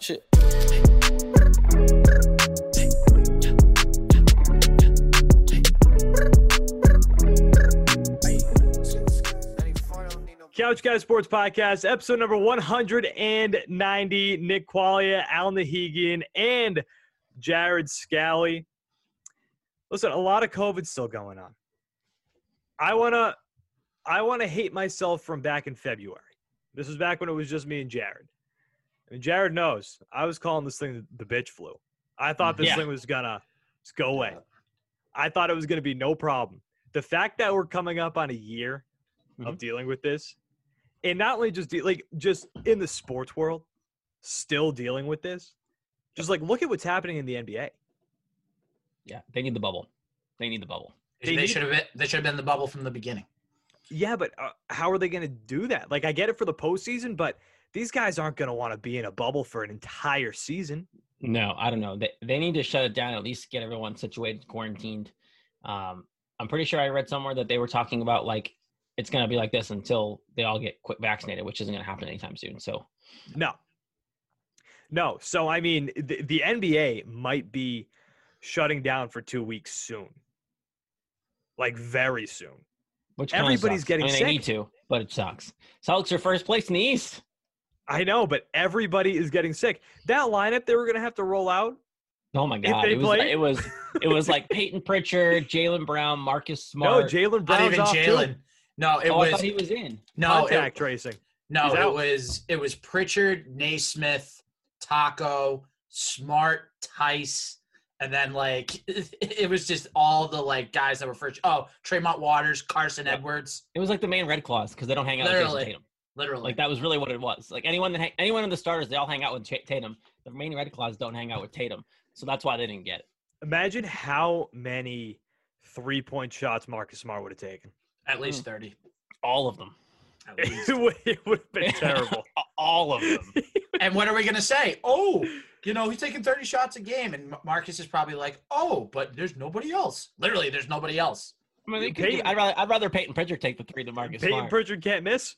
shit. Couch Guy Sports Podcast, episode number 190. Nick Qualia, Al Nahegian, and Jared Scally. Listen, a lot of COVID's still going on. I wanna I wanna hate myself from back in February. This was back when it was just me and Jared. And Jared knows I was calling this thing the bitch flu. I thought this Yeah. thing was gonna just go away. I thought it was gonna be no problem. The fact that we're coming up on a year of dealing with this, and not only just de- like just in the sports world, still dealing with this. Just like look at what's happening in the NBA. Yeah, they need the bubble. They need the bubble. They They, should have been. They should have been the bubble from the beginning. Yeah, but uh, how are they going to do that? Like, I get it for the postseason, but these guys aren't going to want to be in a bubble for an entire season. No, I don't know. They they need to shut it down. At least get everyone situated, quarantined. Um, I'm pretty sure I read somewhere that they were talking about like it's gonna be like this until they all get quick vaccinated, which isn't gonna happen anytime soon. So No, no. So I mean, the, the NBA might be shutting down for two weeks soon, like very soon. which Everybody's getting I mean, sick. They need to, but it sucks. Celtics are first place in the East. I know, but everybody is getting sick. That lineup they were going to have to roll out. Oh my god! they It was it was it was like Payton Pritchard, Jaylen Brown, Marcus No, Smart. Jaylen Not even Jaylen. No, it oh, was thought he was in. no, Contact it, tracing. no. He's It out. was it was Pritchard, Naismith, Tacko, Smart, Tice, and then like it was just all the like guys that were first. Oh, Tremont Waters, Carson Yep. Edwards, It was like the Maine Red Claws because they don't hang out with Literally. Jayson Tatum. Literally. Like that was really what it was. Like anyone that hang, anyone in the starters, they all hang out with Ta- Tatum. The Maine Red Claws don't hang out with Tatum, so that's why they didn't get it. Imagine how many three point shots Marcus Smart would have taken. At hmm. least thirty. All of them, At least. It would, have been terrible. all of them. and what are we gonna say? Oh, you know he's taking thirty shots a game, and Marcus is probably like, oh, but there's nobody else. Literally, there's nobody else. I mean, they could Payton- do- I'd rather I'd rather Payton Pritchard take the three than Marcus Payton Smart. Pritchard can't miss.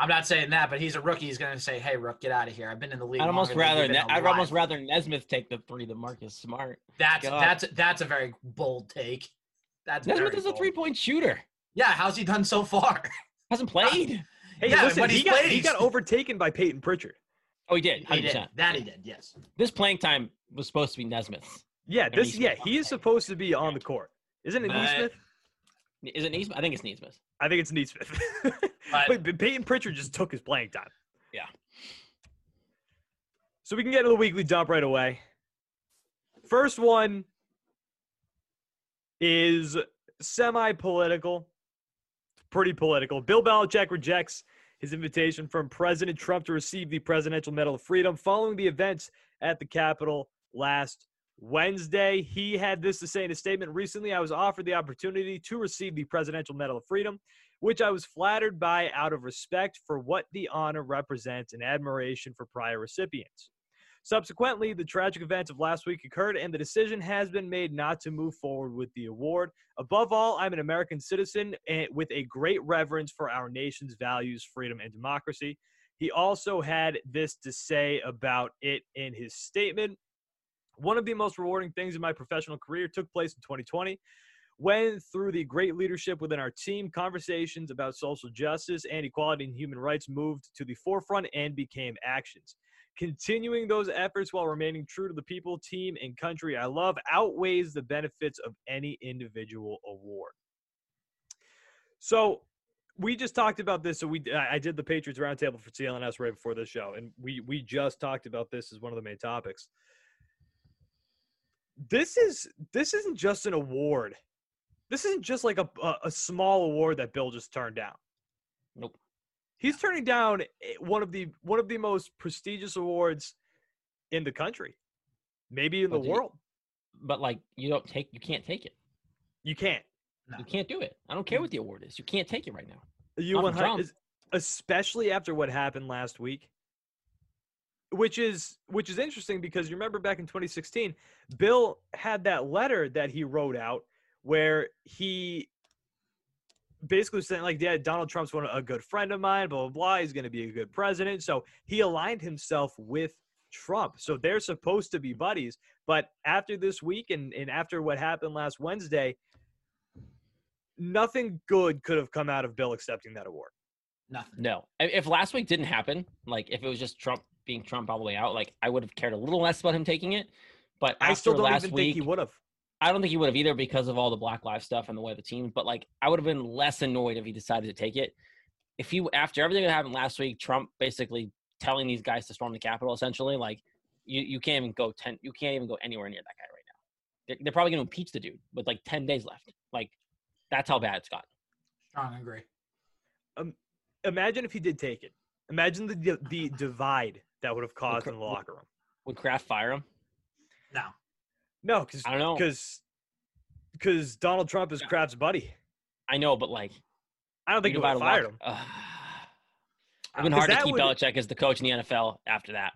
I'm not saying that, but he's a rookie. He's gonna say, "Hey, Rook, get out of here. I've been in the league." I'd almost rather Ne- I'd almost rather Nesmith take the three than Marcus Smart. That's God. that's that's a very bold take. That's Nesmith very is a three point shooter. Yeah, how's he done so far? Hasn't played. Hey, Yeah, listen, when he he's got, played, he got overtaken by Payton Pritchard. Oh, he did. He did. That he did. Yes. This playing time was supposed to be Nesmith's. Yeah, this yeah, he is supposed to be on the court. Isn't it But- Neesmith? Is it Nesmith? I think it's Nesmith. I think it's Neesmith. But- but Payton Pritchard just took his playing time. Yeah. So we can get to the weekly dump right away. First one is semi-political, pretty political. Bill Belichick rejects his invitation from President Trump to receive the Presidential Medal of Freedom following the events at the Capitol last Wednesday. He had this to say in a statement recently I was offered the opportunity to receive the Presidential Medal of Freedom, which I was flattered by out of respect for what the honor represents and admiration for prior recipients. Subsequently, the tragic events of last week occurred, and the decision has been made not to move forward with the award. Above all, I'm an American citizen and with a great reverence for our nation's values, freedom, and democracy. He also had this to say about it in his statement. One of the most rewarding things in my professional career took place in 2020 when, through the great leadership within our team, conversations about social justice and equality and human rights moved to the forefront and became actions. Continuing those efforts while remaining true to the people, team, and country I love outweighs the benefits of any individual award. So, we just talked about this. So we, I did the Patriots roundtable for CLNS right before this show, and we we just talked about this as one of the main topics. This is this isn't just an award. This isn't just like a a, a small award that Bill just turned down. Nope. He's turning down eh, one of the one of the most prestigious awards in the country, maybe in the But do you- world. But like, you don't take. You can't take it. You can't. You can't do it. I don't care what the award is. You can't take it right now. You Not one from Trump. hundred, especially after what happened last week, which is which is interesting because you remember back in 2016, Bill had that letter that he wrote out where he basically saying like, yeah, Donald Trump's one a good friend of mine, blah blah blah. He's going to be a good president, so he aligned himself with Trump. So they're supposed to be buddies. But after this week and, and after what happened last Wednesday, nothing good could have come out of Bill accepting that award. Nothing. No. If last week didn't happen, like if it was just Trump being Trump all the way out, like I would have cared a little less about him taking it. But I still after don't last even week, think he would have. I don't think he would have either because of all the Black Lives stuff and the way the team. But like, I would have been less annoyed if he decided to take it. If he after everything that happened last week, Trump basically telling these guys to storm the Capitol, essentially, like you you can't even go ten, you can't even go anywhere near that guy right now. They're, they're probably going to impeach the dude with like ten days left. Like, that's how bad it's gotten. Strong agree. Imagine if he did take it. Imagine the the divide that would have caused in the locker room. Would Kraft fire him? No. No, because I don't know. because because Donald Trump is Yeah. Kraft's buddy. I know, but like, I don't think he would have fired him. Ugh. It'd been hard to keep would- Belichick as the coach in the NFL after that.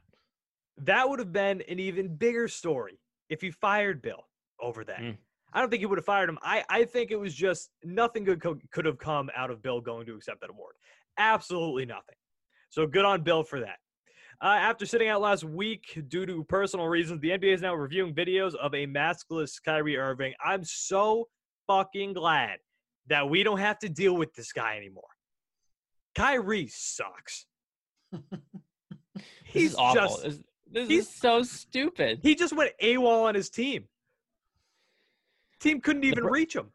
That would have been an even bigger story if he fired Bill over that. Mm. I don't think he would have fired him. I, I think it was just nothing good co- could have come out of Bill going to accept that award. Absolutely nothing. So good on Bill for that. Uh, after sitting out last week due to personal reasons, the NBA is now reviewing videos of a maskless Kyrie Irving. I'm so fucking glad that we don't have to deal with this guy anymore. Kyrie sucks. He's awful. just this this he's- is so stupid. he just went AWOL on his team. Team couldn't even Bro- reach him.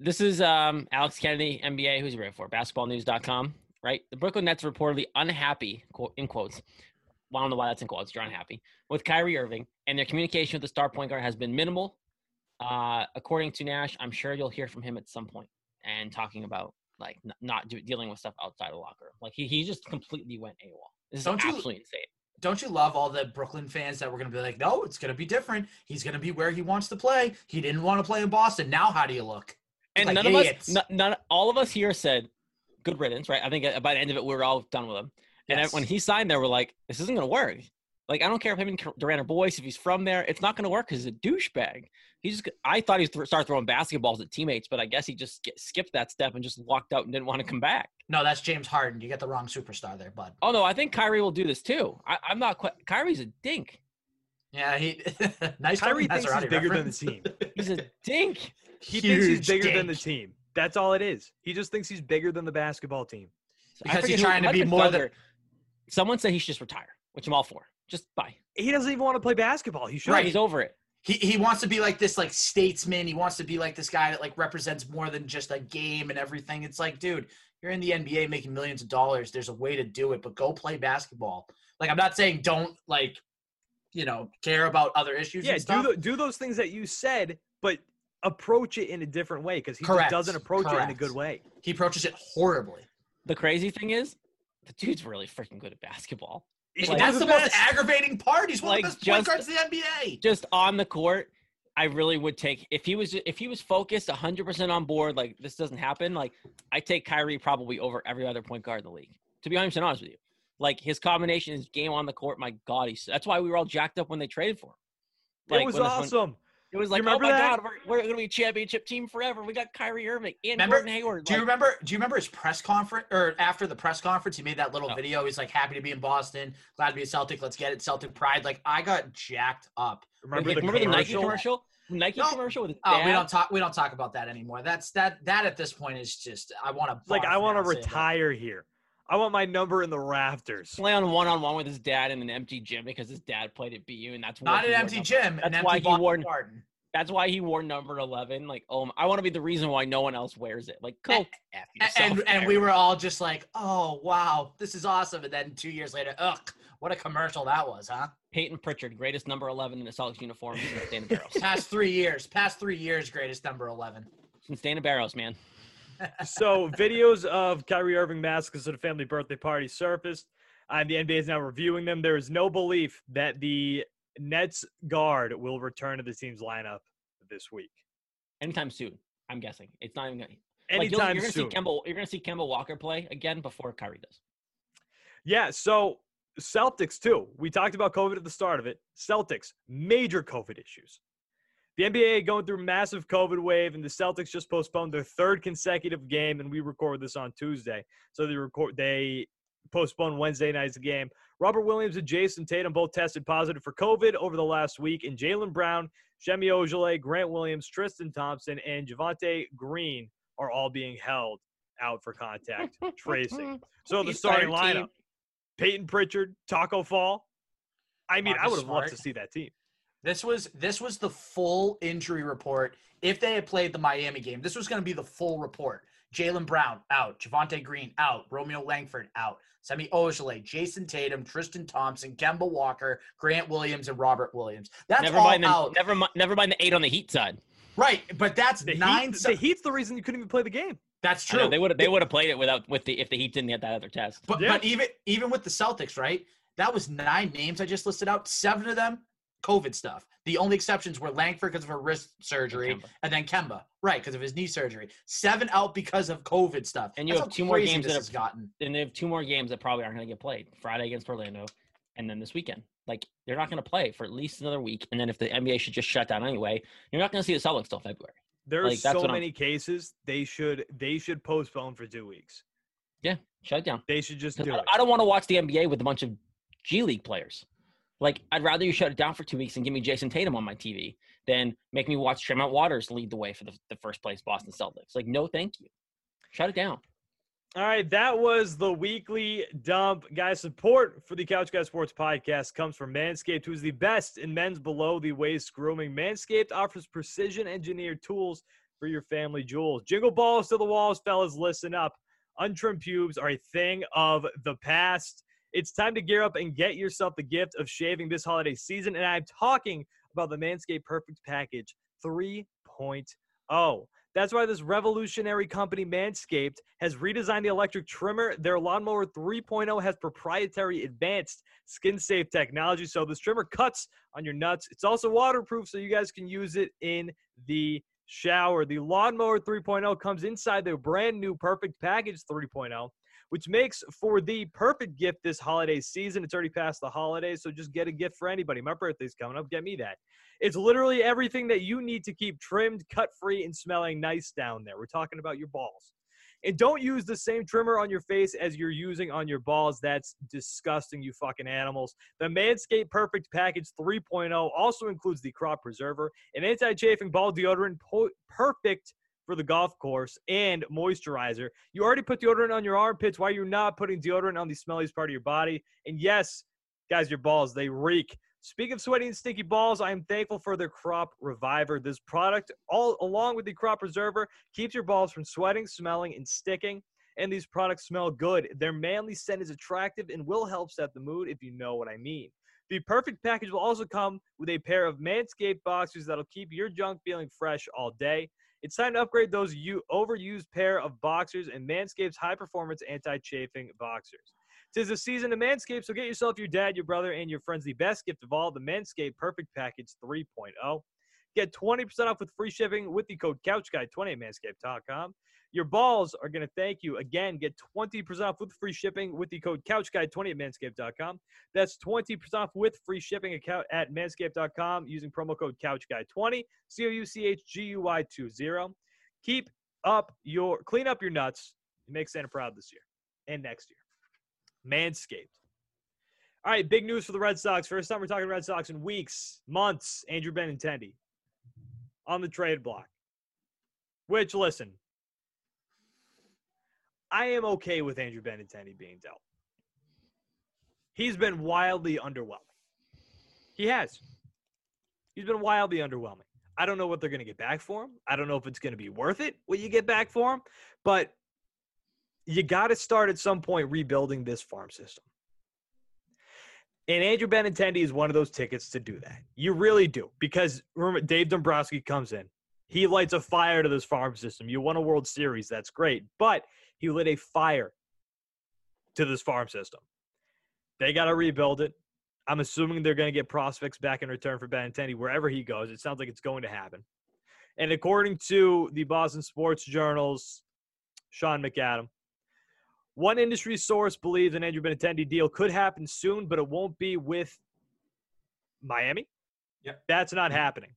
This is um, Alex Kennedy, NBA. Who's he writing for? BasketballNews.com, right? The Brooklyn Nets are reportedly unhappy, quote, in quotes. Well, I don't know why that's in quotes. They're unhappy with Kyrie Irving, and their communication with the star point guard has been minimal. Uh, according to Nash, I'm sure you'll hear from him at some point and talking about like n- not do, dealing with stuff outside the locker room. Like he, he just completely went AWOL. This is Don't you- insane. Don't you love all the Brooklyn fans that were going to be like, no, it's going to be different. He's going to be where he wants to play. He didn't want to play in Boston. Now, how do you look? And Like none of us, n- none, all of us here said, "Good riddance," right? I think uh, by the end of it, we were all done with him. And Yes. when he signed there, we're like, "This isn't going to work." Like, I don't care if him and Durant are boys. If he's from there, it's not going to work because he's a douchebag. He's just. I thought he'd th- start throwing basketballs at teammates, but I guess he just sk- skipped that step and just walked out and didn't want to come back. No, that's James Harden. You get the wrong superstar there, bud. Oh no, I think Kyrie will do this too. I, I'm not quite. Kyrie's a dink. Yeah, he nice. Kyrie thinks he's Maserati bigger than the team. He's a dink. He thinks he's Huge bigger than the team. That's all it is. He just thinks he's bigger than the basketball team. Because he's forget who- trying to be more than- Someone said he should just retire, which I'm all for. Just bye. He doesn't even want to play basketball. He should. Right. He's over it. He he wants to be like this like statesman. He wants to be like this guy that like represents more than just a game and everything. It's like, dude, you're in the NBA making millions of dollars. There's a way to do it, but go play basketball. Like I'm not saying don't like, you know, care about other issues. Yeah, and do the, do those things that you said, but approach it in a different way because he just doesn't approach it in a good way. he approaches it horribly. The crazy thing is, the dude's really freaking good at basketball. Like- That's of the, most aggravating part. He's one Like, of the best point just- guards in the NBA. Just on the court, I really would take if he was if he was focused 100% on board. Like this doesn't happen. Like I take Kyrie probably over every other point guard in the league. To be 100 honest with you, like his combination, his game on the court. My God, he's that's why we were all jacked up when they traded for him. it was when this- when- awesome. It was like, oh my that? God, we're, we're gonna be championship team forever. We got Kyrie Irving and Remember- Gordon Hayward. Do you remember? Do you remember his press conference or after the press conference? He made that little Oh. video. He's like, "Happy to be in Boston. Glad to be a Celtic. Let's get it, Celtic pride." Like I got jacked up. Remember Like, the remember the Nike commercial? commercial? Nike No. commercial with his Oh, we don't talk. We don't talk about that anymore. That's that. That at this point is just. I want to. Like I want to retire here. I want my number in the rafters. play on one on one with his dad in an empty gym because his dad played at BU, and that's Not an empty number- gym. That's an why empty he wore- garden. That's why he wore number eleven. Like, oh, I want to be the reason why no one else wears it. Like, go f A- yourself. And and we were all just like, "Oh wow, this is awesome." And then two years later, ugh, what a commercial that was, huh? Payton Pritchard, greatest number eleven in the Celtics uniform since Dana Barros. Past three years. Past three years, greatest number eleven. since Dana Barros, man. So videos of Kyrie Irving masks at a family birthday party surfaced, and the NBA is now reviewing them. There is no belief that the Nets guard will return to the team's lineup this week. Anytime soon, I'm guessing. It's not even gonna. Like, you'll- Anytime you're gonna soon. see Kemba. You're gonna see Kemba Walker play again before Kyrie does. Yeah, so Celtics too. We talked about COVID at the start of it. Celtics, major COVID issues. The NBA going through massive COVID wave, and the Celtics just postponed their third consecutive game, and we record this on Tuesday. So they record they postponed Wednesday night's game. Robert Williams and Jayson Tatum both tested positive for COVID over the last week, and Jaylen Brown, Semi Ojeleye, Grant Williams, Tristan Thompson, and Javonte Green are all being held out for contact tracing. So the starting lineup: team. Payton Pritchard, Tacko Fall. I mean, I would have loved to see that team. This was this was the full injury report. If they had played the Miami game, this was going to be the full report. Jaylen Brown out, Javonte Green out, Romeo Langford out, Semi Ojeleye, Jayson Tatum, Tristan Thompson, Kemba Walker, Grant Williams, and Robert Williams. That's Never all mind the out. never mind never mind the eight on the Heat side. right, but that's The, nine. Heat, se- the Heat's the reason you couldn't even play the game. that's I know, true. they would have they would have played it without with the if the Heat didn't get that other test. But Yeah. but even even with the Celtics, right? That was nine names I just listed out. Seven of them, COVID stuff. The only exceptions were Langford because of her wrist surgery, Kemba. and then Kemba, right, because of his knee surgery. Seven out because of COVID stuff. And you That's have two more games that have gotten. And they have two more games that probably aren't going to get played. Friday against Orlando, and then this weekend. Like they're not going to play for at least another week. And then if the NBA should just shut down anyway, you're not going to see the Celtics till February. There's Like, that's so what I'm- many cases they should they should postpone for two weeks. Yeah, shut it down. They should just do I, it. I don't want to watch the NBA with a bunch of G League players. Like, I'd rather you shut it down for two weeks and give me Jayson Tatum on my TV than make me watch Tremont Waters lead the way for the, the first place Boston Celtics. Like, no, thank you. Shut it down. All right, that was the weekly dump. Guys, support for the Couch Guy Sports podcast comes from Manscaped, who is the best in men's below the waist grooming. Manscaped offers precision engineered tools for your family jewels. Jingle balls to the walls, fellas, listen up. Untrimmed pubes are a thing of the past. It's time to gear up and get yourself the gift of shaving this holiday season. And I'm talking about the Manscaped Perfect Package 3.0. That's why this revolutionary company, Manscaped, has redesigned the electric trimmer. Their lawnmower 3.0 has proprietary advanced skin safe technology. So this trimmer cuts on your nuts. It's also waterproof, so you guys can use it in the shower. The lawnmower 3.0 comes inside their brand new Perfect Package 3.0. Which makes for the perfect gift this holiday season. It's already past the holidays, so just get a gift for anybody. My birthday's coming up. Get me that. It's literally everything that you need to keep trimmed, cut free, and smelling nice down there. We're talking about your balls. And don't use the same trimmer on your face as you're using on your balls. That's disgusting, you fucking animals. The Manscaped Perfect Package 3.0 also includes the Crop Preserver, an anti chafing ball deodorant, perfect for the golf course, and moisturizer. You already put deodorant on your armpits. Why are you're not putting deodorant on the smelliest part of your body? And yes, guys, your balls, they reek. Speaking of sweaty and stinky balls, I am thankful for their Crop Reviver. This product, all along with the Crop Preserver, keeps your balls from sweating, smelling, and sticking. And these products smell good. Their manly scent is attractive and will help set the mood if you know what I mean. The perfect package will also come with a pair of Manscaped boxers that'll keep your junk feeling fresh all day. It's time to upgrade those you overused pair of boxers and Manscaped's high performance anti chafing boxers. Tis the season of Manscaped, so get yourself, your dad, your brother, and your friends the best gift of all the Manscaped Perfect Package 3.0. Get 20% off with free shipping with the code CouchGuy20 at manscaped.com. Your balls are going to thank you. Again, get 20% off with free shipping with the code CouchGuy20 at manscaped.com. That's 20% off with free shipping account at manscaped.com using promo code CouchGuy20, C O U C H G U Y 20. Keep up your, clean up your nuts. Make Santa proud this year and next year. Manscaped. All right, big news for the Red Sox. First time we're talking Red Sox in weeks, months. Andrew Benintendi on the trade block. Which, listen, I am okay with Andrew Benintendi being dealt. He's been wildly underwhelming. He has. He's been wildly underwhelming. I don't know what they're going to get back for him. I don't know if it's going to be worth it what you get back for him, but you got to start at some point rebuilding this farm system. And Andrew Benintendi is one of those tickets to do that. You really do. Because remember, Dave Dombrowski comes in. He lights a fire to this farm system. You won a World Series. That's great. But he lit a fire to this farm system. They got to rebuild it. I'm assuming they're going to get prospects back in return for Benintendi wherever he goes. It sounds like it's going to happen. And according to the Boston Sports Journal's Sean McAdam, one industry source believes an Andrew Benintendi deal could happen soon, but it won't be with Miami. Yep. That's not happening.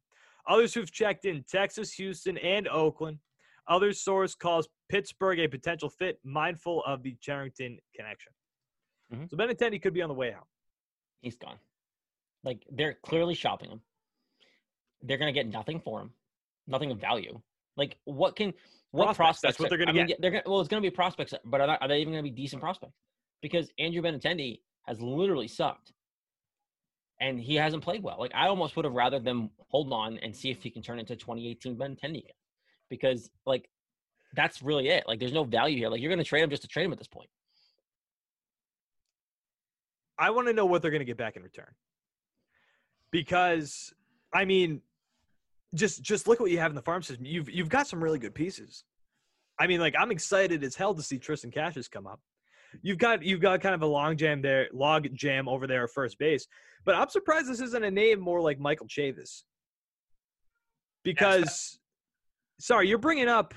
Others who've checked in Texas, Houston, and Oakland. Other source calls Pittsburgh a potential fit, mindful of the Cherington connection. Mhm. So Benintendi could be on the way out. He's gone. Like they're clearly shopping him. They're gonna get nothing for him, nothing of value. Like what can what Prospects, prospects? that's what they're gonna I mean, get. They're gonna well, it's gonna be prospects, but are, are they even gonna be decent prospects? Because Andrew Benintendi has literally sucked, and he hasn't played well. Like I almost would have rather them hold on and see if he can turn into 2018 Benintendi again, because like that's really it. Like there's no value here. Like you're gonna trade him just to trade him at this point. I want to know what they're going to get back in return. Because I mean, just just look at what you have in the farm system. You've you've got some really good pieces. I mean, like I'm excited as hell to see Triston Casas come up. You've got you've got kind of a long jam there, log jam over there at first base. But I'm surprised this isn't a name more like Michael Chavis. Because, sorry, you're bringing up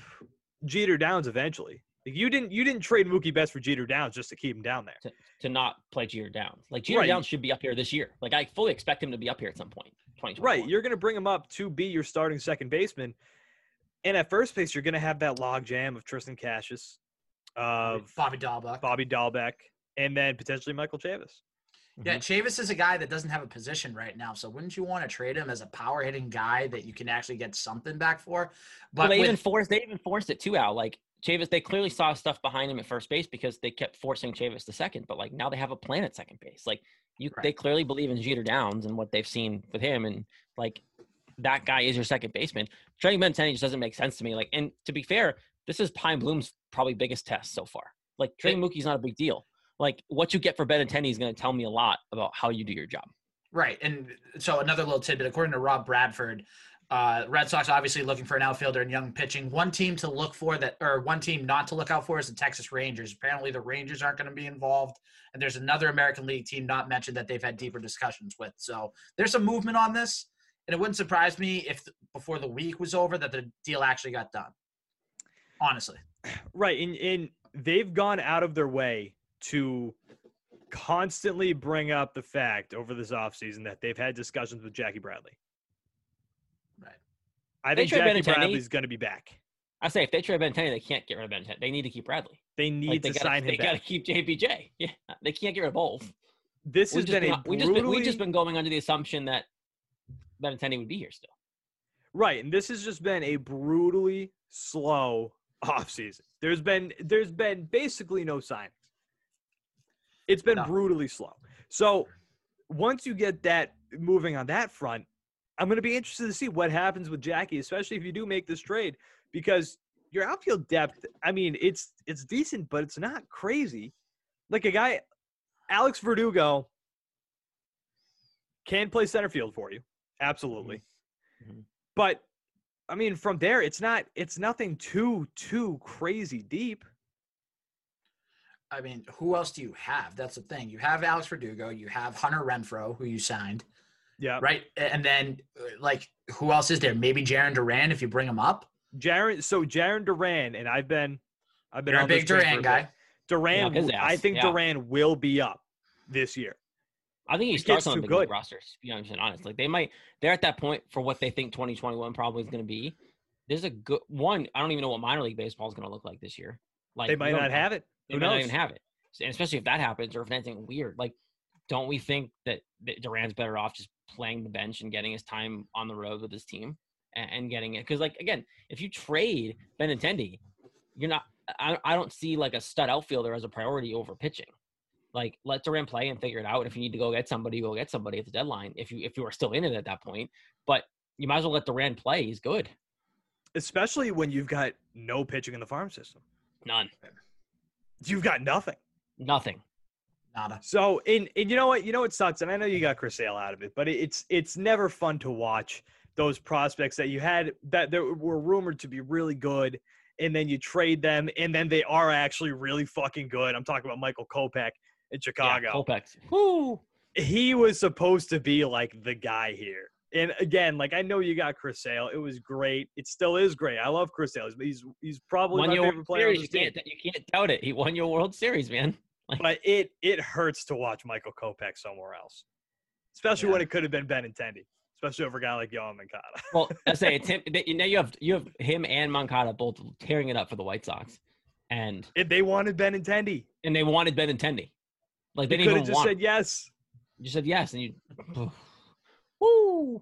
Jeter Downs eventually. Like you didn't you didn't trade Mookie Betts for Jeter Downs just to keep him down there. to not play Jeter Downs. Like Jeter Right. Downs should be up here this year. Like I fully expect him to be up here at some point. 2021. Right. You're going to bring him up to be your starting second baseman. And at first base, you're going to have that log jam of Triston Casas, of Bobby Dalbec. Bobby Dalbec, and then potentially Michael Chavis. Yeah, mm-hmm. Chavis is a guy that doesn't have a position right now. So wouldn't you want to trade him as a power hitting guy that you can actually get something back for? But But they with- even forced they even forced it too, Al. Like Chavis, they clearly saw stuff behind him at first base because they kept forcing Chavis to second. But like now they have a plan at second base. Like you, Right. they clearly believe in Jeter Downs and what they've seen with him, and like that guy is your second baseman. Trading Benintendi just doesn't make sense to me. Like, and to be fair, this is Chaim Bloom's probably biggest test so far. Like trading Mookie's not a big deal. Like what you get for Benintendi is going to tell me a lot about how you do your job. Right. And so another little tidbit, according to Rob Bradford, uh, Red Sox obviously looking for an outfielder and young pitching. One team to look for that, or one team not to look out for is the Texas Rangers. Apparently, the Rangers aren't going to be involved. And there's another American League team not mentioned that they've had deeper discussions with. So there's some movement on this. And it wouldn't surprise me if before the week was over that the deal actually got done. Honestly. Right. And, and they've gone out of their way to constantly bring up the fact over this offseason that they've had discussions with Jackie Bradley. Right. I They think Jackie Benintendi. Bradley's going to be back. I say if they trade Benintendi, they can't get rid of Benintendi. They need to keep Bradley. They need Like, they to gotta, sign they him gotta keep JPJ. Yeah, they can't get rid of both. This has We've just, been been, a we've, just been, we've just been going under the assumption that Benintendi would be here still. Right, and this has just been a brutally slow offseason. There's been there's been basically no signings. It's been No. brutally slow. So once you get that moving on that front, I'm going to be interested to see what happens with Jackie, especially if you do make this trade, because your outfield depth. I mean, it's it's decent, but it's not crazy. Like a guy, Alex Verdugo, can play center field for you, absolutely. Mhm. But I mean, from there, it's not it's nothing too too crazy deep. I mean, who else do you have? That's the thing. You have Alex Verdugo. You have Hunter Renfroe, who you signed, Yeah, right? And then, uh, like, who else is there? Maybe Jarren Duran if you bring him up. Jarren. So Jarren Duran and I've been, I've been You're a on this big Duran guy. Duran, Yeah, his w- I ass, think yeah. Duran will be up this year. I think he The starts kid's on the too big league good. rosters. To be honest, honest, like they might, they're at that point for what they think 2021 probably is going to be. There's a good one. I don't even know what minor league baseball is going to look like this year. Like they might don't have it. They Who might not even have it. And especially if that happens, or if anything weird. Like, don't we think that, that Duran's better off just playing the bench and getting his time on the road with his team and, and getting it? Because, like, again, if you trade Benintendi, you're not. I, I don't see like a stud outfielder as a priority over pitching. Like, let Duran play and figure it out. If you need to go get somebody, go get somebody at the deadline. If you if you are still in it at that point, but you might as well let Duran play. He's good. Especially when you've got no pitching in the farm system. None. You've got nothing. Nothing. Nada. So, and, and you know what? You know what sucks? And I know you got Chris Sale out of it, but it's it's never fun to watch those prospects that you had that, that were rumored to be really good, and then you trade them, and then they are actually really fucking good. I'm talking about Michael Kopech in Chicago. Yeah, Kopech. Woo. he was supposed to be like the guy here. And again, like I know you got Chris Sale. It was great. It still is great. I love Chris Sale. He's he's probably won my your favorite World player Series. You can't, you can't doubt it. He won your World Series, man. But it it hurts to watch Michael Kopech somewhere else, especially when it could have been Benintendi, especially over a guy like Yohan Moncada. Well, I say it's him. they- Now you have you have him and Moncada both tearing it up for the White Sox, and If they wanted Benintendi, and they wanted Benintendi. Like they You didn't could even have just want. said yes. you said yes, and you. Woo!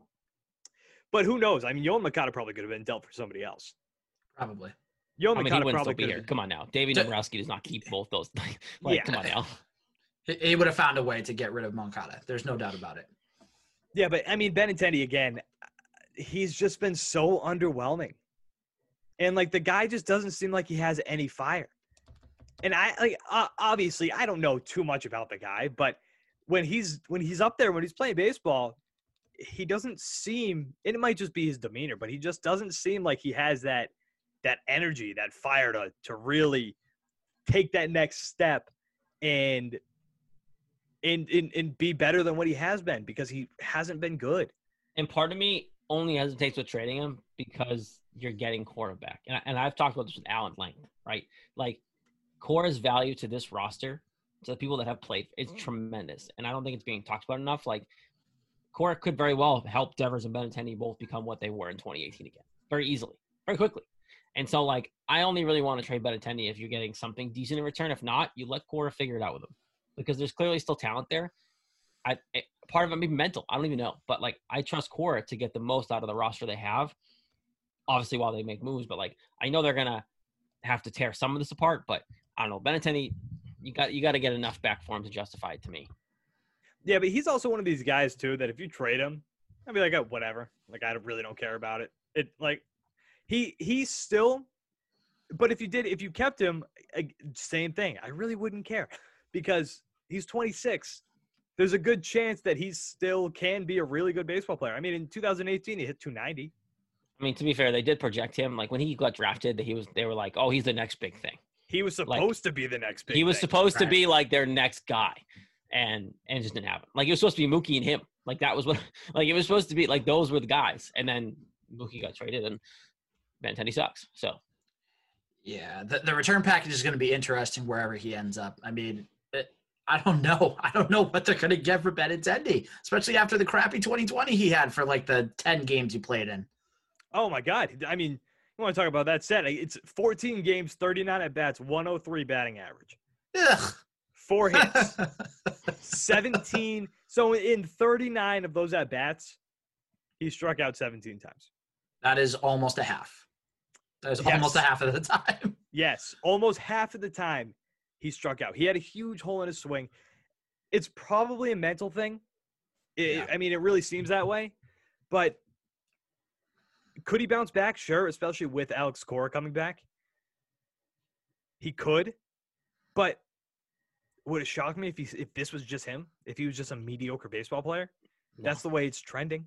But who knows? I mean, Yoel Moncada probably could have been dealt for somebody else. Probably. Yoel I mean, he Moncada wouldn't probably still be here. Come on now, David D- Dombrowski does not keep both those. like, Yeah. come on now. He, he would have found a way to get rid of Moncada. There's no doubt about it. Yeah, but I mean, Benintendi again. He's just been so underwhelming, and like the guy just doesn't seem like he has any fire. And I like uh, obviously I don't know too much about the guy, but when he's when he's up there when he's playing baseball, he doesn't seem. And it might just be his demeanor, but he just doesn't seem like he has that that energy, that fire to to really take that next step and and and, and be better than what he has been because he hasn't been good. And part of me only hesitates with trading him because you're getting Cora back. And, I, and I've talked about this with Alan length, right? Like Cora's value to this roster, to the people that have played, it's tremendous. And I don't think it's being talked about enough. Like Cora could very well help Devers and Benintendi both become what they were in 2018 again, very easily, very quickly. And so, like, I only really want to trade Benintendi if you're getting something decent in return. If not, you let Cora figure it out with him because there's clearly still talent there. I it, part of it maybe mental. I don't even know, but like I trust Cora to get the most out of the roster they have. Obviously, while they make moves, but like I know they're gonna have to tear some of this apart. But I don't know, Benintendi, you got you got to get enough back for him to justify it to me. Yeah, but he's also one of these guys too that if you trade him, I'd be like, oh, whatever. Like I really don't care about it. It like he he's still. But if you did, if you kept him, same thing. I really wouldn't care because he's 26. There's a good chance that he still can be a really good baseball player. I mean, in 2018, he hit 290. I mean, to be fair, they did project him like when he got drafted. That he was they were like, oh, he's the next big thing. He was Like, supposed to be the next big. he was thing. supposed to be like their next guy, and and it just didn't happen. Like it was supposed to be Mookie and him. Like that was what like it was supposed to be. Like those were the guys, and then Mookie got traded, and Benintendi sucks. So Yeah, the, the return package is going to be interesting wherever he ends up. I mean, it, I don't know. I don't know what they're going to get for Benintendi, especially after the crappy 2020 he had for like the 10 games he played in. Oh my God! I mean, you want to talk about that set? It's 14 games, 39 at bats, 103 batting average, Ugh. four hits. 17. So in 39 of those at bats, he struck out 17 times. that is almost a half. That is Yes. almost half of the time. Yes, almost half of the time he struck out. He had a huge hole in his swing. It's probably a mental thing. It- Yeah. I mean, it really seems that way. But could he bounce back? Sure, especially with Alex Cora coming back. He could, but would it shock me if he if this was just him? If he was just a mediocre baseball player? That's the way it's trending.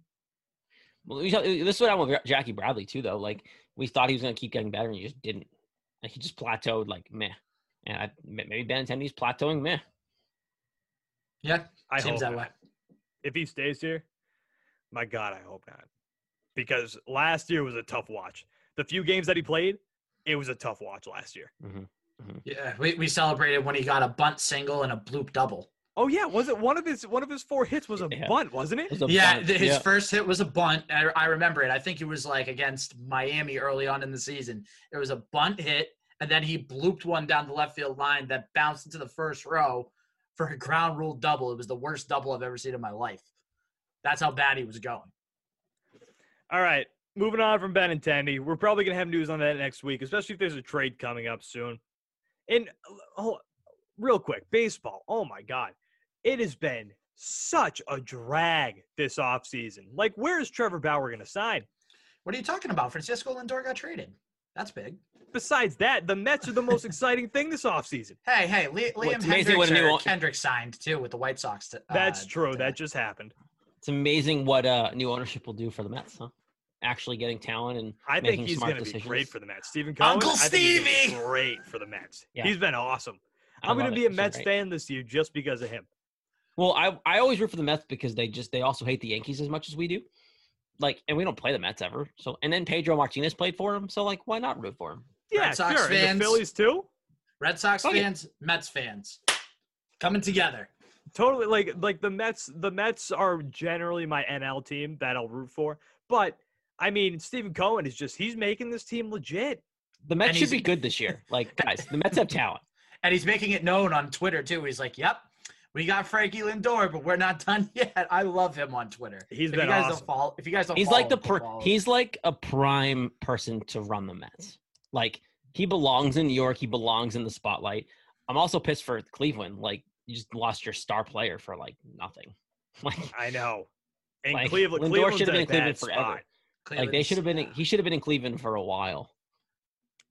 Well, this is what happened with Jackie Bradley too, though. Like we thought he was going to keep getting better, and he just didn't. Like he just plateaued. Like meh. And I, may- maybe Benintendi's plateauing meh. yeah, I seems hope that not. way. if he stays here, my God, I hope not. Because last year was a tough watch. The few games that he played, it was a tough watch last year. Mm-hmm. Mm-hmm. Yeah, we, we celebrated when he got a bunt single and a bloop double. Oh yeah, was it one of his one of his four hits was a Yeah. bunt, wasn't it? It was Yeah, bunt. his Yeah. first hit was a bunt. I, I remember it. I think it was like against Miami early on in the season. It was a bunt hit, and then he blooped one down the left field line that bounced into the first row for a ground rule double. It was the worst double I've ever seen in my life. That's how bad he was going. All right, moving on from Benintendi, we're probably gonna have news on that next week, especially if there's a trade coming up soon. And oh, real quick, baseball. Oh my God, it has been such a drag this offseason. Like, where is Trevor Bauer gonna sign? What are you talking about? Francisco Lindor got traded. That's big. Besides that, the Mets are the most exciting thing this offseason. Hey, hey, Le- Well, Liam it's amazing Hendriks, what a new or own- Kendrick signed too with the White Sox. t- That's uh, true. today. That just happened. It's amazing what uh, new ownership will do for the Mets, huh? Actually getting talent and I think he's going to be great for the Mets. Steven Cohen, Uncle I think he's Stevie! great for the Mets. Yeah. He's been awesome. I I'm going to be a He's Mets great. fan this year just because of him. Well, I I always root for the Mets because they just they also hate the Yankees as much as we do. Like, and we don't play the Mets ever. So, and then Pedro Martinez played for him. So, like, why not root for him? Yeah, Sox sure. And fans. the Phillies too. Red Sox Oh, yeah. fans, Mets fans, coming together. Totally. Like like the Mets. The Mets are generally my NL team that I'll root for. But I mean, Steven Cohen is just he's making this team legit. The Mets And should be good this year. Like, guys, the Mets have talent. And he's making it known on Twitter too. He's like, "Yep, We got Frankie Lindor, but we're not done yet. I love him on Twitter. He's if been you guys awesome. don't follow, if you guys don't, He's follow like the him, go pr- follow he's like a prime person to run the Mets. Like he belongs in New York. He belongs in the spotlight. I'm also pissed for Cleveland. Like you just lost your star player for like nothing. Like I know. And Like, Cleveland, Lindor should have been a in bad Cleveland forever. spot. like they should have been. Cleveland's- He should have been in Cleveland for a while.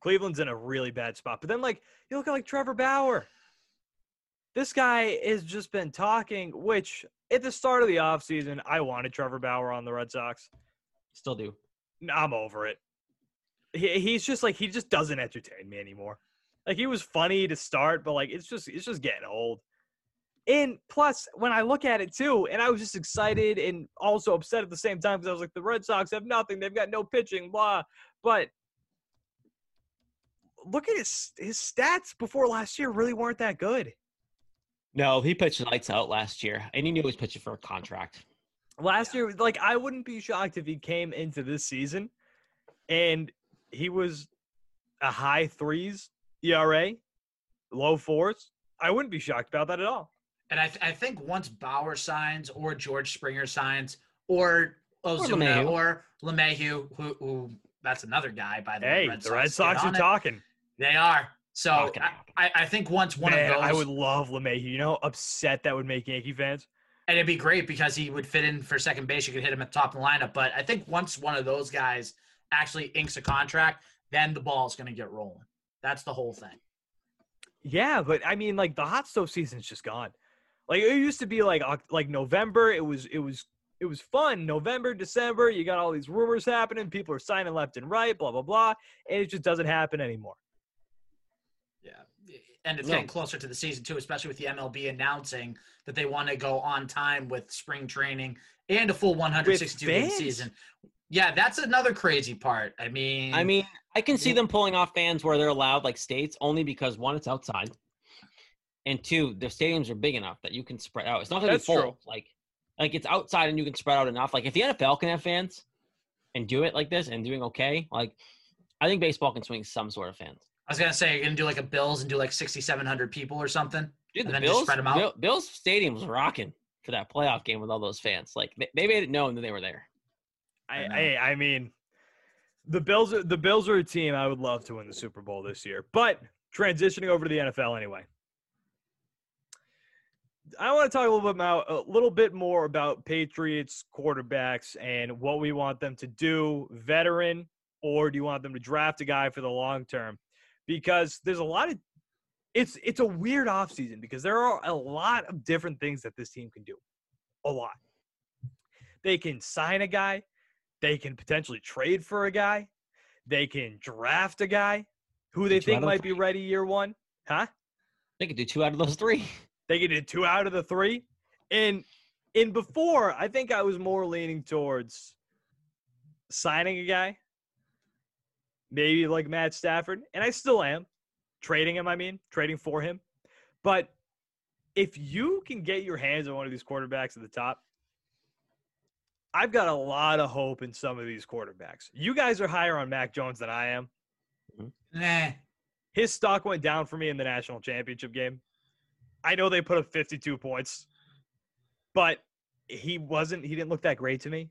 Cleveland's in a really bad spot. But then, like, you look at like Trevor Bauer. This guy has just been talking, which at the start of the offseason, I wanted Trevor Bauer on the Red Sox. Still do. I'm over it. He, he's just like he just doesn't entertain me anymore. Like he was funny to start, but like it's just it's just getting old. And plus, when I look at it too, and I was just excited and also upset at the same time because I was like, the Red Sox have nothing, they've got no pitching, blah. But look at his his stats before last year really weren't that good. No, he pitched lights out last year, and he knew he was pitching for a contract. Last year, like I wouldn't be shocked if he came into this season and he was a high threes ERA, low fours. I wouldn't be shocked about that at all. And I, th- I think once Bauer signs or George Springer signs or Ozuna LeMahieu. or LeMahieu, who, who that's another guy by the way. Hey, Red the Red get Sox are on it. talking. They are. So I. I, I think once one Man, of those, I would love LeMahieu. You know, upset that would make Yankee fans. and it'd be great because he would fit in for second base. You could hit him at the top of the lineup. But I think once one of those guys actually inks a contract, then the ball's going to get rolling. That's the whole thing. Yeah, but I mean, like the hot stove season's just gone. Like it used to be like like November. It was it was it was fun. November, December. You got all these rumors happening. People are signing left and right. Blah blah blah. And it just doesn't happen anymore. Yeah. And it's No. getting closer to the season too, especially with the MLB announcing that they want to go on time with spring training and a full 162 game season. Yeah, that's another crazy part. I mean, I mean, I can see Yeah. them pulling off fans where they're allowed, like states, only because one, it's outside, and two, the stadiums are big enough that you can spread out. It's not gonna That's be full. true. Like, like it's outside and you can spread out enough. Like, if the NFL can have fans and do it like this and doing okay, like, I think baseball can swing some sort of fans. I was gonna say you're gonna do like a Bills and do like 6,700 people or something. Dude, And the then just Bills, spread 'em out? Bill, Bills Stadium was rocking for that playoff game with all those fans. Like, they, they made it known that they were there. I I. I, I mean, the Bills are the Bills are a team I would love to win the Super Bowl this year. But transitioning over to the NFL anyway. I want to talk a little bit about a little bit more about Patriots quarterbacks and what we want them to do, veteran, or do you want them to draft a guy for the long term? Because there's a lot of it's it's a weird offseason because there are a lot of different things that this team can do. A lot. They can sign a guy, they can potentially trade for a guy, they can draft a guy who they think might be ready year one. Huh? They could do two out of those three. They get do two out of the three. And in before, I think I was more leaning towards signing a guy, maybe like Matt Stafford, and I still am. Trading him, I mean, trading for him. But if you can get your hands on one of these quarterbacks at the top, I've got a lot of hope in some of these quarterbacks. You guys are higher on Mac Jones than I am. Mm-hmm. Nah. His stock went down for me in the national championship game. I know they put up 52 points, but he wasn't, he didn't look that great to me.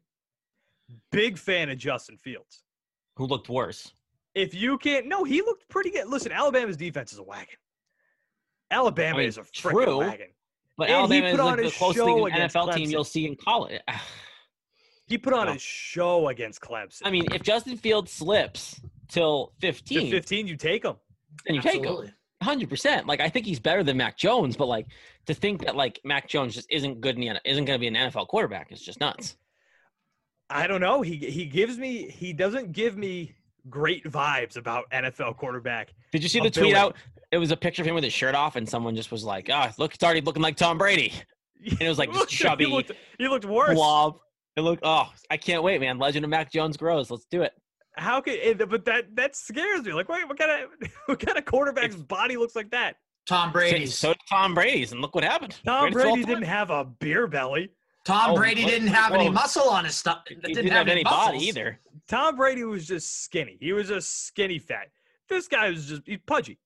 Big fan of Justin Fields. Who looked worse? If you can't, no, he looked pretty good. Listen, Alabama's defense is a wagon. Alabama I mean, is a freaking true, wagon. But And he Alabama is put on like the his closest show thing to an against NFL team you'll see in college. He put on Wow. a show against Clemson. I mean, if Justin Fields slips till to 15, 15, you take him. then you take him. 100%. Like, I think he's better than Mac Jones, but like to think that like Mac Jones just isn't good in the N- isn't going to be an NFL quarterback is just nuts. I don't know. He he gives me he doesn't give me great vibes about NFL quarterback. Did you see the tweet out? It was a picture of him with his shirt off, and someone just was like, "Ah, look, it's already looking like Tom Brady." And it was like just chubby, he, looked, he looked worse. blob. It looked. Oh, I can't wait, man! Legend of Mac Jones grows. Let's do it. How could but that that scares me. Like, wait, what kind of what kind of quarterback's body looks like that? Tom So, Brady's. so did Tom Brady's, and look what happened. Tom Greatest Brady didn't have a beer belly. Tom Oh, Brady didn't have any muscle on his stuff. He didn't, have any body either. Tom Brady was just skinny. He was just skinny fat. This guy was just he's pudgy.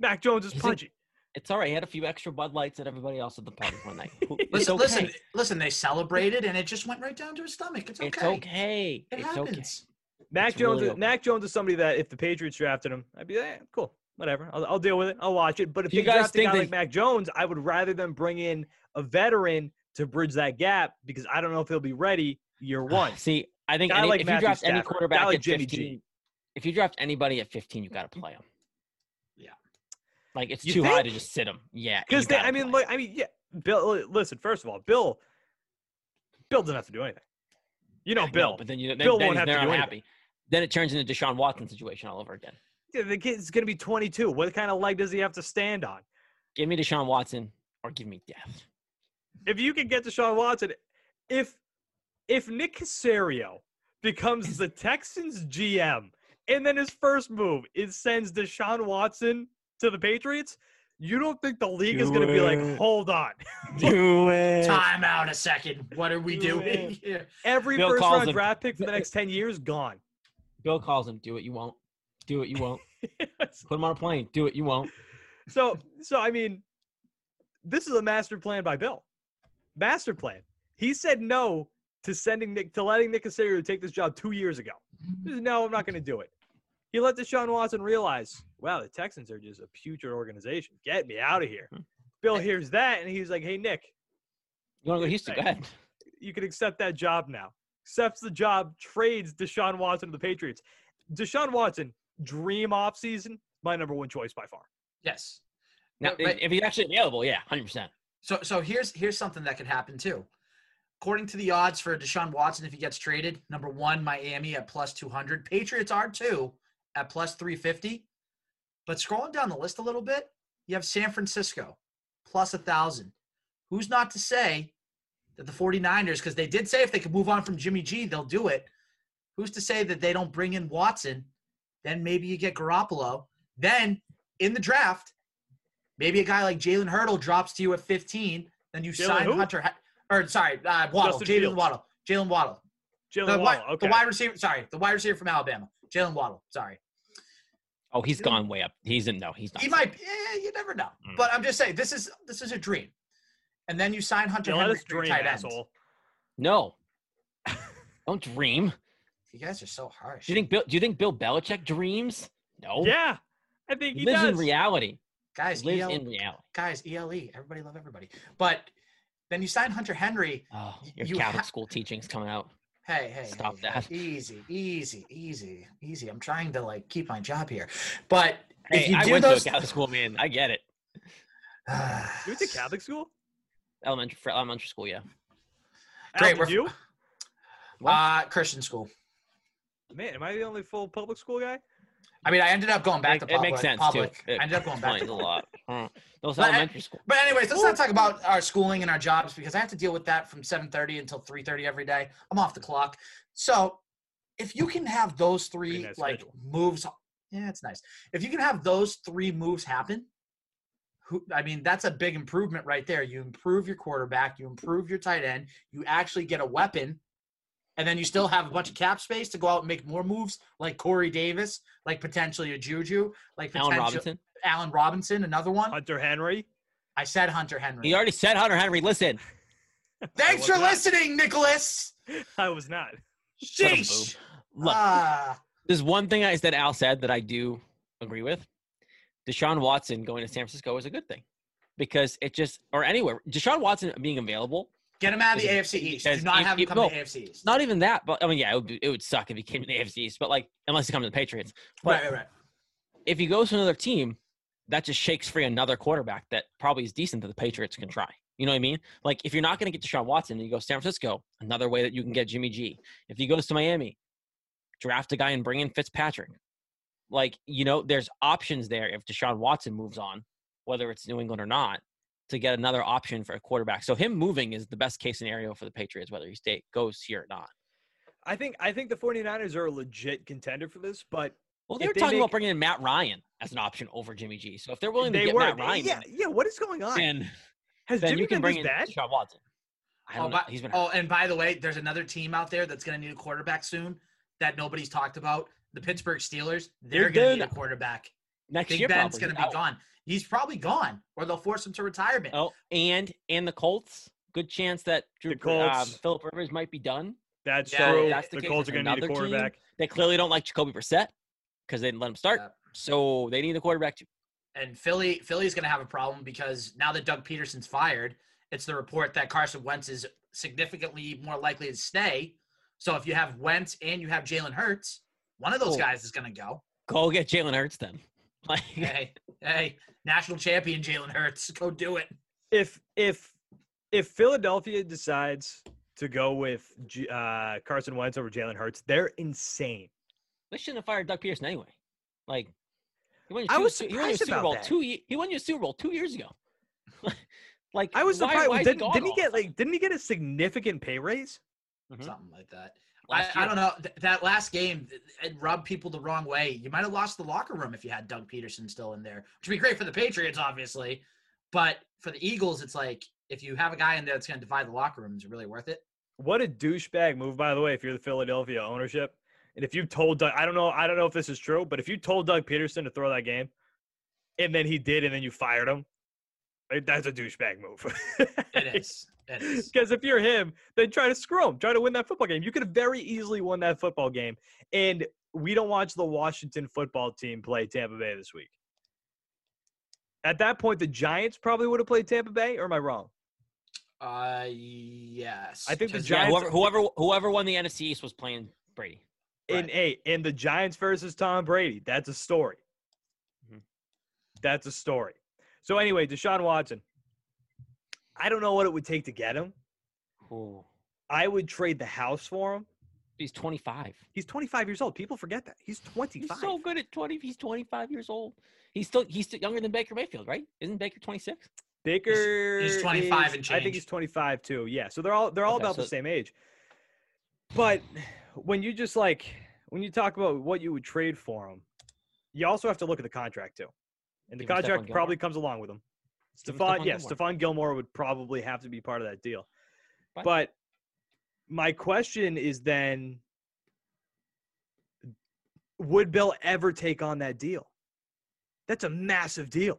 Mac Jones is He's a- pudgy. It's all right. He had a few extra Bud Lights at everybody else at the party one night. Listen, okay. listen, listen. They celebrated, and it just went right down to his stomach. It's okay. It's okay. It it's happens. okay. Mac It's Jones. really okay. Mac Jones is somebody that if the Patriots drafted him, I'd be like, eh, cool, whatever. I'll, I'll deal with it. I'll watch it. But if you they guys draft a think guy they- like Mac Jones, I would rather them bring in a veteran to bridge that gap because I don't know if he'll be ready year one. See, I think any, like if you Matthew draft any Stafford, guy quarterback like at Jimmy 15, G. if you draft anybody at 15, you got to play them. Yeah. Like it's You too high to just sit them. Yeah. Because I mean, look, I mean, yeah. Bill, listen. First of all, Bill, Bill doesn't have to do anything. You know. Bill. No, but then you then, Bill then won't have to do unhappy. Then it turns into Deshaun Watson situation all over again. Yeah, the kid's going to be 22. What kind of leg does he have to stand on? Give me Deshaun Watson or give me death. If you can get Deshaun Watson, if if Nick Caserio becomes the Texans GM and then his first move is sends Deshaun Watson to the Patriots, you don't think the league is going to be like, hold on, Do it. Time out a second. What are we Do doing here? every Bill first round him- draft pick for the next 10 years gone. Bill calls him. Do it. You won't. Do it. You won't. Put him on a plane. Do it. You won't. so so I mean, this is a master plan by Bill. Master plan. He said no to sending Nick to letting Nick Caserio take this job two years ago. He said, no, I'm not going to do it. He let Deshaun Watson realize, wow, the Texans are just a putrid organization. Get me out of here. Bill hears that and he's like, hey Nick, You want to go to Houston? Go ahead. you can accept that job now. Accepts the job, trades Deshaun Watson to the Patriots. Deshaun Watson, dream offseason, my number one choice by far. Yes. Now, But- but- if he's actually available, yeah, hundred percent. So so here's here's something that could happen too. According to the odds for Deshaun Watson, if he gets traded, number one, Miami at plus 200. Patriots are two at plus 350. But scrolling down the list a little bit, you have San Francisco plus a thousand. Who's not to say that the 49ers, because they did say if they could move on from Jimmy G, they'll do it. Who's to say that they don't bring in Watson? Then maybe you get Garoppolo. Then in the draft, maybe a guy like Jalen Hurdle drops to you at 15. Then you Jalen sign who? Hunter, or sorry, uh, Waddle, Jalen Waddle, Jalen Waddle, Jalen the, Waddle, wide, okay. the wide receiver. Sorry, the wide receiver from Alabama, Jalen Waddle. Sorry, Oh, he's Dude. gone way up. He's in. No, he's not. he might. Eh, you never know. Mm. But I'm just saying, this is this is a dream. And then you sign Hunter Yeah, let Henry us for your dream, tight end. No. Don't dream. You guys are so harsh. Do you think Bill? Do you think Bill Belichick dreams? No. Yeah, I think He he, lives does. in reality. guys, He lives EL, in reality. guys, ELE. Everybody love everybody. But then you sign Hunter Henry. Oh, your you Catholic ha- school teachings coming out. Hey, hey, Stop hey, hey, that. Easy, easy, easy, easy. I'm trying to like keep my job here. But if Hey, you I do went those, to a Catholic school, man. I get it. You went to Catholic school? Elementary, for elementary school, yeah. Great, did we're- you? What? uh, Christian school. Man, am I the only full public school guy? I mean, I ended up going back It- to it makes sense public. too. It I ended up going back to a lot. Huh. Those But elementary school. But anyways, let's not talk about our schooling and our jobs because I have to deal with that from 7:30 until 3:30 every day. I'm off the clock. So, if you can have those three nice like schedule. moves, yeah, it's nice. If you can have those three moves happen, who I mean, that's a big improvement right there. You improve your quarterback, you improve your tight end, you actually get a weapon, and then you still have a bunch of cap space to go out and make more moves like Corey Davis, like potentially a Juju, like Allen Robinson. Allen Robinson, another one. Hunter Henry. I said Hunter Henry. He already said Hunter Henry. Listen. Thanks for not. listening, Nicholas. I was not. Shut up, Sheesh. Look, Ah, there's one thing I said Al said that I do agree with. Deshaun Watson going to San Francisco is a good thing because it just or anywhere. Deshaun Watson being available. Get him out of the AFC East. Do not if- have him come to the AFC East. Not even that, but I mean, yeah, it would, be, it would suck if he came to the AFC East. But like, unless he comes to the Patriots. But right, right, right. if he goes to another team, that just shakes free another quarterback that probably is decent that the Patriots can try. You know what I mean? Like if you're not going to get Deshaun Watson, and you go San Francisco, another way that you can get Jimmy G. If he goes to Miami, draft a guy and bring in Fitzpatrick. Like, you know, there's options there if Deshaun Watson moves on, whether it's New England or not, to get another option for a quarterback. So him moving is the best case scenario for the Patriots, whether he stay goes here or not. I think I think the 49ers are a legit contender for this, but Well, they were they talking make- about bringing in Matt Ryan as an option over Jimmy G. So if they're willing to they get were. Matt Ryan, yeah, yeah. What is going on? then Has then Jimmy you can been bring this in bad? Deshaun Watson. I Oh, don't know. He's been oh, and by the way, there's another team out there that's going to need a quarterback soon that nobody's talked about. The Pittsburgh Steelers. They're They're going to need a quarterback. next Big year. Ben's going to be out. gone. He's probably gone, or they'll force him to retirement. Oh, and and the Colts. Good chance that Drew, The Colts. um, Philip Rivers might be done. That's Yeah, true. that's the the Colts are going to need a another team. quarterback. They clearly don't like Jacoby Brissett because they didn't let him start. Yep. So they need a quarterback too. And Philly, Philly's going to have a problem because now that Doug Pederson's fired, it's the report that Carson Wentz is significantly more likely to stay. So if you have Wentz and you have Jalen Hurts, one of those Cool. guys is going to go. Go get Jalen Hurts then. Like, Hey, hey, national champion Jalen Hurts, go do it. If if if Philadelphia decides to go with G- uh, Carson Wentz over Jalen Hurts, they're insane. they shouldn't have fired Doug Pearson anyway. Like, he won you I two- was he won you a Super about Bowl that. two. He won you a Super Bowl two years ago. like, I was why- surprised. why didn't, gone didn't he get of like? Didn't he get a significant pay raise? sudden? Mhm. Something like that. I, Last I year. don't know. Th- that last game, it rubbed people the wrong way. You might have lost the locker room if you had Doug Pederson still in there, which would be great for the Patriots, obviously. But for the Eagles, it's like if you have a guy in there that's going to divide the locker room, is it really worth it? What a douchebag move, by the way. If you're the Philadelphia ownership, and if you told Doug, I don't know, I don't know if this is true, but if you told Doug Pederson to throw that game, and then he did, and then you fired him, that's a douchebag move. It is. It is. Because if you're him, then try to screw him. Try to win that football game. You could have very easily won that football game. And we don't watch the Washington football team play Tampa Bay this week. At that point, the Giants probably would have played Tampa Bay, or am I wrong? Uh, yes. I think the 'Cause- Yeah, Giants- whoever whoever whoever won the NFC East was playing Brady. In a in the Giants versus Tom Brady, that's a story. Mhm. That's a story. So anyway, Deshaun Watson. I don't know what it would take to get him. Ooh. I would trade the house for him. He's 25. He's 25 years old. People forget that. He's 25. He's so good at 20. He's 25 years old. He's still he's still younger than Baker Mayfield, right? Isn't Baker 26? Baker he's 25 is- and I think he's 25 too. Yeah. So they're all they're all Okay, about the same age. But when you just like when you talk about what you would trade for him, you also have to look at the contract too. And the Give him Stephon contract probably comes along with him. Stephon, yeah, Gilmore. Stephon Gilmore would probably have to be part of that deal. Fine. But my question is then would Bill ever take on that deal? That's a massive deal.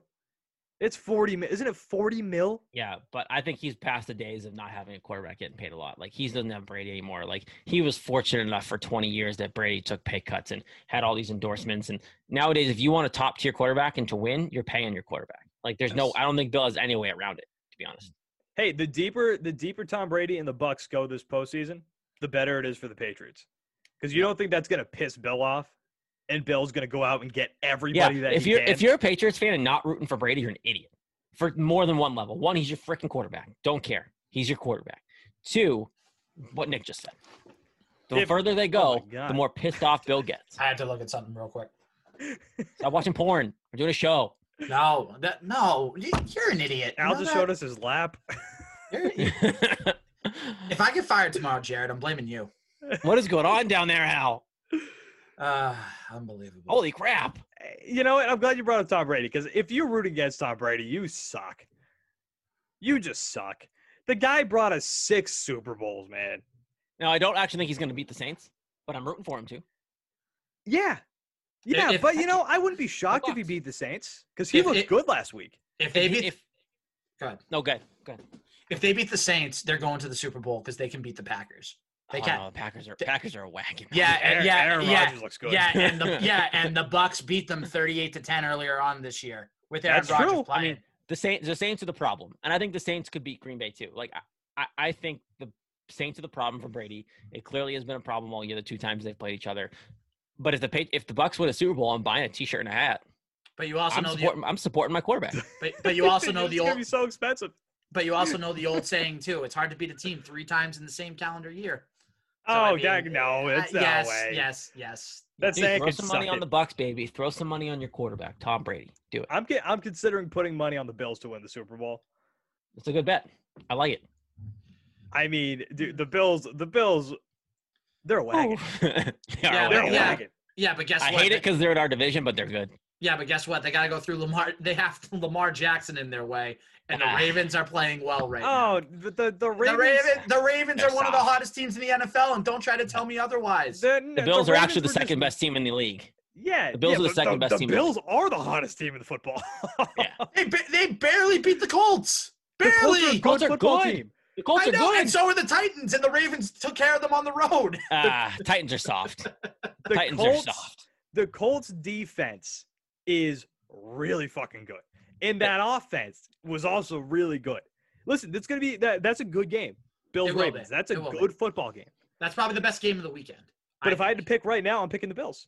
It's 40 mil. Isn't it 40 mil? Yeah, but I think he's past the days of not having a quarterback getting paid a lot. Like he doesn't have Brady anymore. Like he was fortunate enough for 20 years that Brady took pay cuts and had all these endorsements. And nowadays, if you want a top tier quarterback and to win, you're paying your quarterback. Like there's no, I don't think Bill has any way around it. To be honest, Hey, the deeper the deeper Tom Brady and the Bucs go this postseason, the better it is for the Patriots. Because you don't think that's gonna piss Bill off, and Bill's gonna go out and get yeah. everybody that If he you're can. if you're a Patriots fan and not rooting for Brady, you're an idiot. For more than one level. One, he's your freaking quarterback. Don't care. He's your quarterback. Two, what Nick just said. The If- further they oh go, my the more pissed off Bill gets. I had to look at something real quick. Stop watching porn. We're doing a show. No, that no, you- you're an idiot. You Al know just that? showed us his lap. If I get fired tomorrow, Jared, I'm blaming you. what is going on down there, Al? Uh, unbelievable. Holy crap. you know what? I'm glad you brought up Tom Brady because if you root against Tom Brady, you suck. You just suck. The guy brought us six Super Bowls, man. Now, I don't actually think he's going to beat the Saints, but I'm rooting for him too. Yeah. Yeah, if- but you know, I wouldn't be shocked if he beat the Saints because he If looked it- good last week. if they beat, if go ahead. no, good, good. if they beat the Saints, they're going to the Super Bowl because they can beat the Packers. They oh, can. no, the Packers are They- Packers are a wagon. Yeah, Aaron, yeah, Aaron yeah, Rodgers looks good. yeah, and the yeah, and the Bucs beat them 38 to 10 earlier on this year with Aaron That's Rodgers true. I mean, the Saints, the Saints are the problem, and I think the Saints could beat Green Bay too. Like, I, I, I think the Saints are the problem for Brady. It clearly has been a problem all year. The two times they've played each other. But if the if the Bucs win a Super Bowl, I'm buying a T-shirt and a hat. but you also I'm know the supporting, I'm supporting my quarterback. but, but you also know it's the gonna old be so expensive. but you also know the old saying too. It's hard to beat a team three times in the same calendar year. So, oh, I mean, that, no, uh, it's no yes, way. yes, yes. That's Dude, saying throw some suck money on the Bucs, baby. Throw some money on your quarterback, Tom Brady. Do it. I'm I'm considering putting money on the Bills to win the Super Bowl. It's a good bet. I like it. I mean, dude, the Bills, the Bills, they're a wagon. They are Yeah, a They're a yeah. wagon. Yeah, but guess I what? I hate it because they're in our division, but they're good. yeah, but guess what? They got to go through Lamar. They have Lamar Jackson in their way, and the Ah. Ravens are playing well right now. Oh, the the, the The Ravens. Raven, the Ravens They're are one of the hottest teams in the NFL, and don't try to tell me otherwise. the, The Bills are Ravens actually the second just- best team in the league. Yeah, The Bills yeah, are the but second best the team in the Bills are the hottest team in the football. Yeah. They, ba- they barely beat the Colts. The Colts are a Barely. Colts are football good. team. The Colts I are know, good. and so are the Titans, and the Ravens took care of them on the road. Ah, Titans are soft. The Titans Colts, are soft. The Colts defense is really fucking good, and that offense was also really good. Listen, that's gonna be that. That's a good game. Bills It will be. Ravens. That's a It will be. good football game. That's probably the best game of the weekend. But if I had to pick right now, I'm picking the Bills.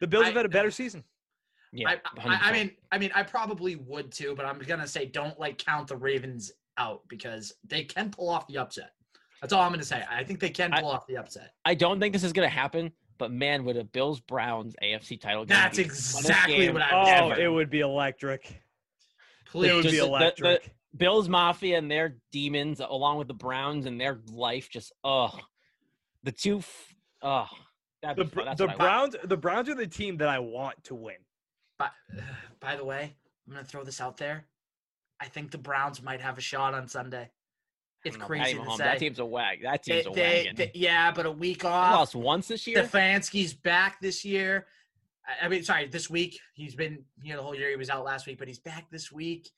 The Bills I- have had a better season. Yeah, I, I, I mean, I mean, I probably would too, but I'm gonna say don't like count the Ravens out because they can pull off the upset. That's all I'm gonna say. I think they can I- pull off the upset. I don't think this is gonna happen. But man, would a Bills Browns AFC title game That's be exactly game what I Oh, was ever. it would be electric. Please, It would just be the- the- the- electric. Bills Mafia and their demons, along with the Browns and their life, just oh, the two, f- oh, that'd The, be That's the what want. Browns, the Browns are the team that I want to win. by, by the way, I'm gonna throw this out there. I think the Browns might have a shot on Sunday. It's oh, don't know, crazy to Mahomes, say. That team's a wag. That They- team's a they- wagon. they- yeah, but a week They off. lost once this year. Stefanski's back this year. I- I mean, sorry, this week. He's been you know the whole year. He was out last week, but he's back this week.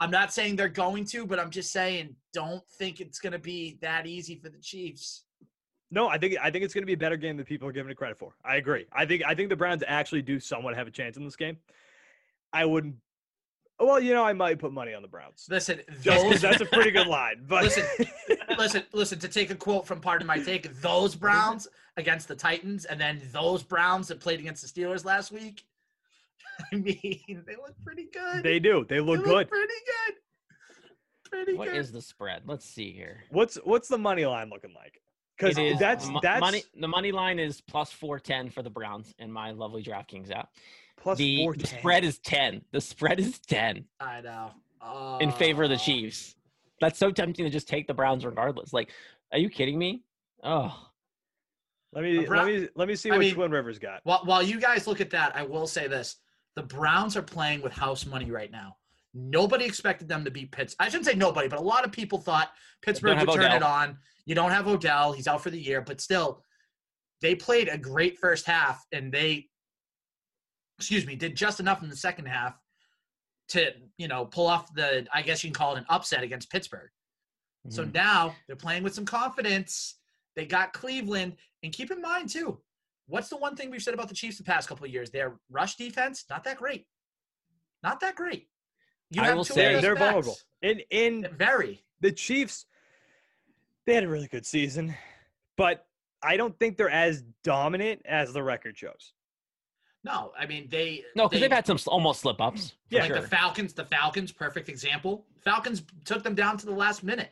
I'm not saying they're going to, but I'm just saying don't think it's going to be that easy for the Chiefs. No, I think I think it's going to be a better game than people are giving it credit for. I agree. I think I think the Browns actually do somewhat have a chance in this game. I wouldn't. Well, you know, I might put money on the Browns. Listen, those, that's a pretty good line. But listen, listen, listen. To take a quote from Pardon My Take, those Browns against the Titans, and then those Browns that played against the Steelers last week. I mean, they look pretty good. they do. They They look good. Pretty good. Pretty What good. is the spread? Let's see here. What's what's the money line looking like? Because that's mo- that's money. The money line is plus four ten for the Browns in my lovely DraftKings app. Plus the, four the spread is ten. The spread is ten I know. in favor of the Oh. Chiefs. That's so tempting to just take the Browns regardless. Like, are you kidding me? Oh, Let me Brown- let me let me see I what mean- Twin Rivers got. While, while you guys look at that, I will say this: the Browns are playing with house money right now. Nobody expected them to beat Pitts. I shouldn't say nobody, but a lot of people thought Pittsburgh would turn Odell. it on. You don't have Odell; he's out for the year. But still, they played a great first half, and they, excuse me, did just enough in the second half to you know pull off the. I guess you can call it an upset against Pittsburgh. So mhm. now they're playing with some confidence. They got Cleveland, and keep in mind too, what's the one thing we've said about the Chiefs the past couple of years? Their rush defense, not that great, not that great. You I will say- They're backs. vulnerable. In in Very. the Chiefs, they had a really good season, but I don't think they're as dominant as the record shows. No, I mean they. no, because they, they've had some almost slip ups. Yeah, like sure. the Falcons. The Falcons, perfect example. Falcons took them down to the last minute,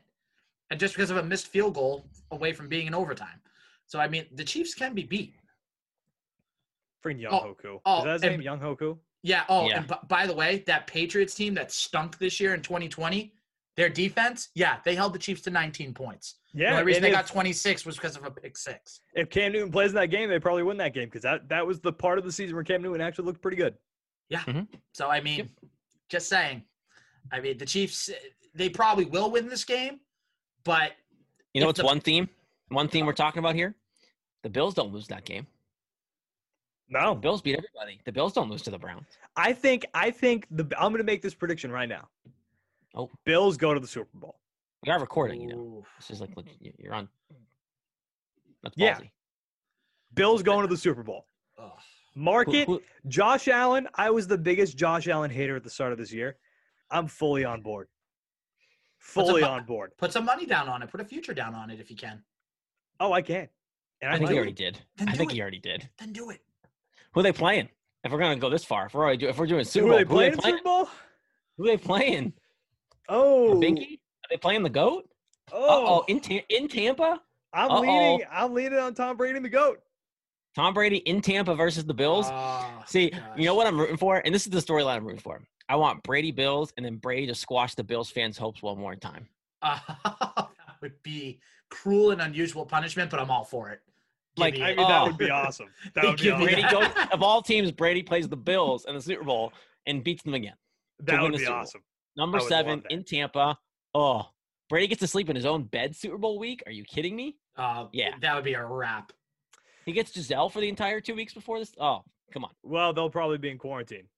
and just because of a missed field goal away from being in overtime. So I mean, the Chiefs can be beat. Freaking Young Oh, Hoku. oh, Is that his and- name? Younghoe Koo? Yeah. Oh, Yeah. and b- by the way, that Patriots team that stunk this year in 2020, their defense, yeah, they held the Chiefs to 19 points. Yeah. the only reason they if, got 26 was because of a pick six. if Cam Newton plays in that game, they probably win that game because that, that was the part of the season where Cam Newton actually looked pretty good. Yeah. Mm-hmm. So I mean, just saying. I mean, the Chiefs, they probably will win this game, but You know if what's the- one theme? One theme we're uh-huh. talking about here? The Bills don't lose that game. The No, Bills beat everybody. The Bills don't lose to the Browns. I think I think the I'm going to make this prediction right now. Oh. Bills go to the Super Bowl. We are recording, you know. Ooh. This is like legit- you- you're on. That's Yeah. Bills going to the Super Bowl. Market Who- who- Josh Allen. I was the biggest Josh Allen hater at the start of this year. I'm fully on board. Fully bu- on board. put some money down on it. Put a future down on it if you can. Oh, I can. And I think he already did. Then I think it. he already did. Then do it. Who are they playing? If we're gonna go this far, if we're already do, if we're doing Super Who Bowl, are they playing in Super Bowl? Who are they playing? Oh, Binky? Are they playing the goat? Oh, Oh, in Ta- in Tampa, I'm uh-oh. leaning. I'm leaning on Tom Brady and the goat. Tom Brady in Tampa versus the Bills. Oh, See, gosh. you know what I'm rooting for, and this is the storyline I'm rooting for. I want Brady Bills, and then Brady to squash the Bills fans' hopes one more time. Uh, that would be cruel and unusual punishment, but I'm all for it. Give Like, me I it. mean, that Oh. would be awesome. That would be Give awesome. Brady that. goes of all teams. Brady plays the Bills in the Super Bowl and beats them again. That would be awesome. Number seven in Tampa. Oh, Brady gets to sleep in his own bed Super Bowl week. Are you kidding me? Uh, Yeah. that would be a wrap. He gets Gisele for the entire two weeks before this. Oh, come on. Well, they'll probably be in quarantine.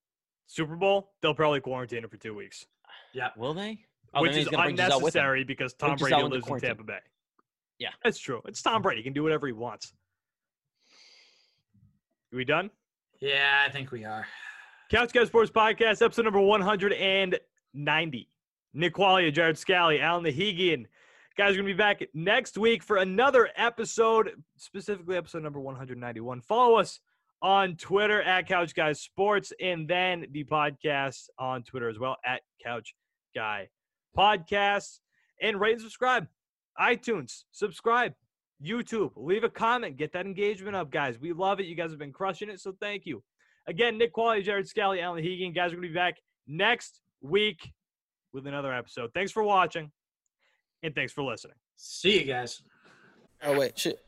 Super Bowl, they'll probably quarantine him for two weeks, Yeah, Will they? Oh, which is he's gonna bring Gisele with him. unnecessary because Tom Bring Brady Gisele lives in. Tampa Bay. Yeah. that's true. It's Tom Brady. He can do whatever he wants. we done? Yeah, I think we are. Couch Guys Sports Podcast, episode number 190. Nick Qualia, Jared Scally, Alan Nahigian. Guys, we're going to be back next week for another episode, specifically episode number 191. Follow us on Twitter at Couch Guys Sports and then the podcast on Twitter as well at Couch Guy Podcast. And rate and subscribe. iTunes, subscribe. YouTube, leave a comment. Get that engagement up, guys. We love it. You guys have been crushing it, so thank you. Again, Nick Quality, Jared Scally, Alan Hegan. Guys, we're going to be back next week with another episode. Thanks for watching, and thanks for listening. See you guys. Oh wait, shit.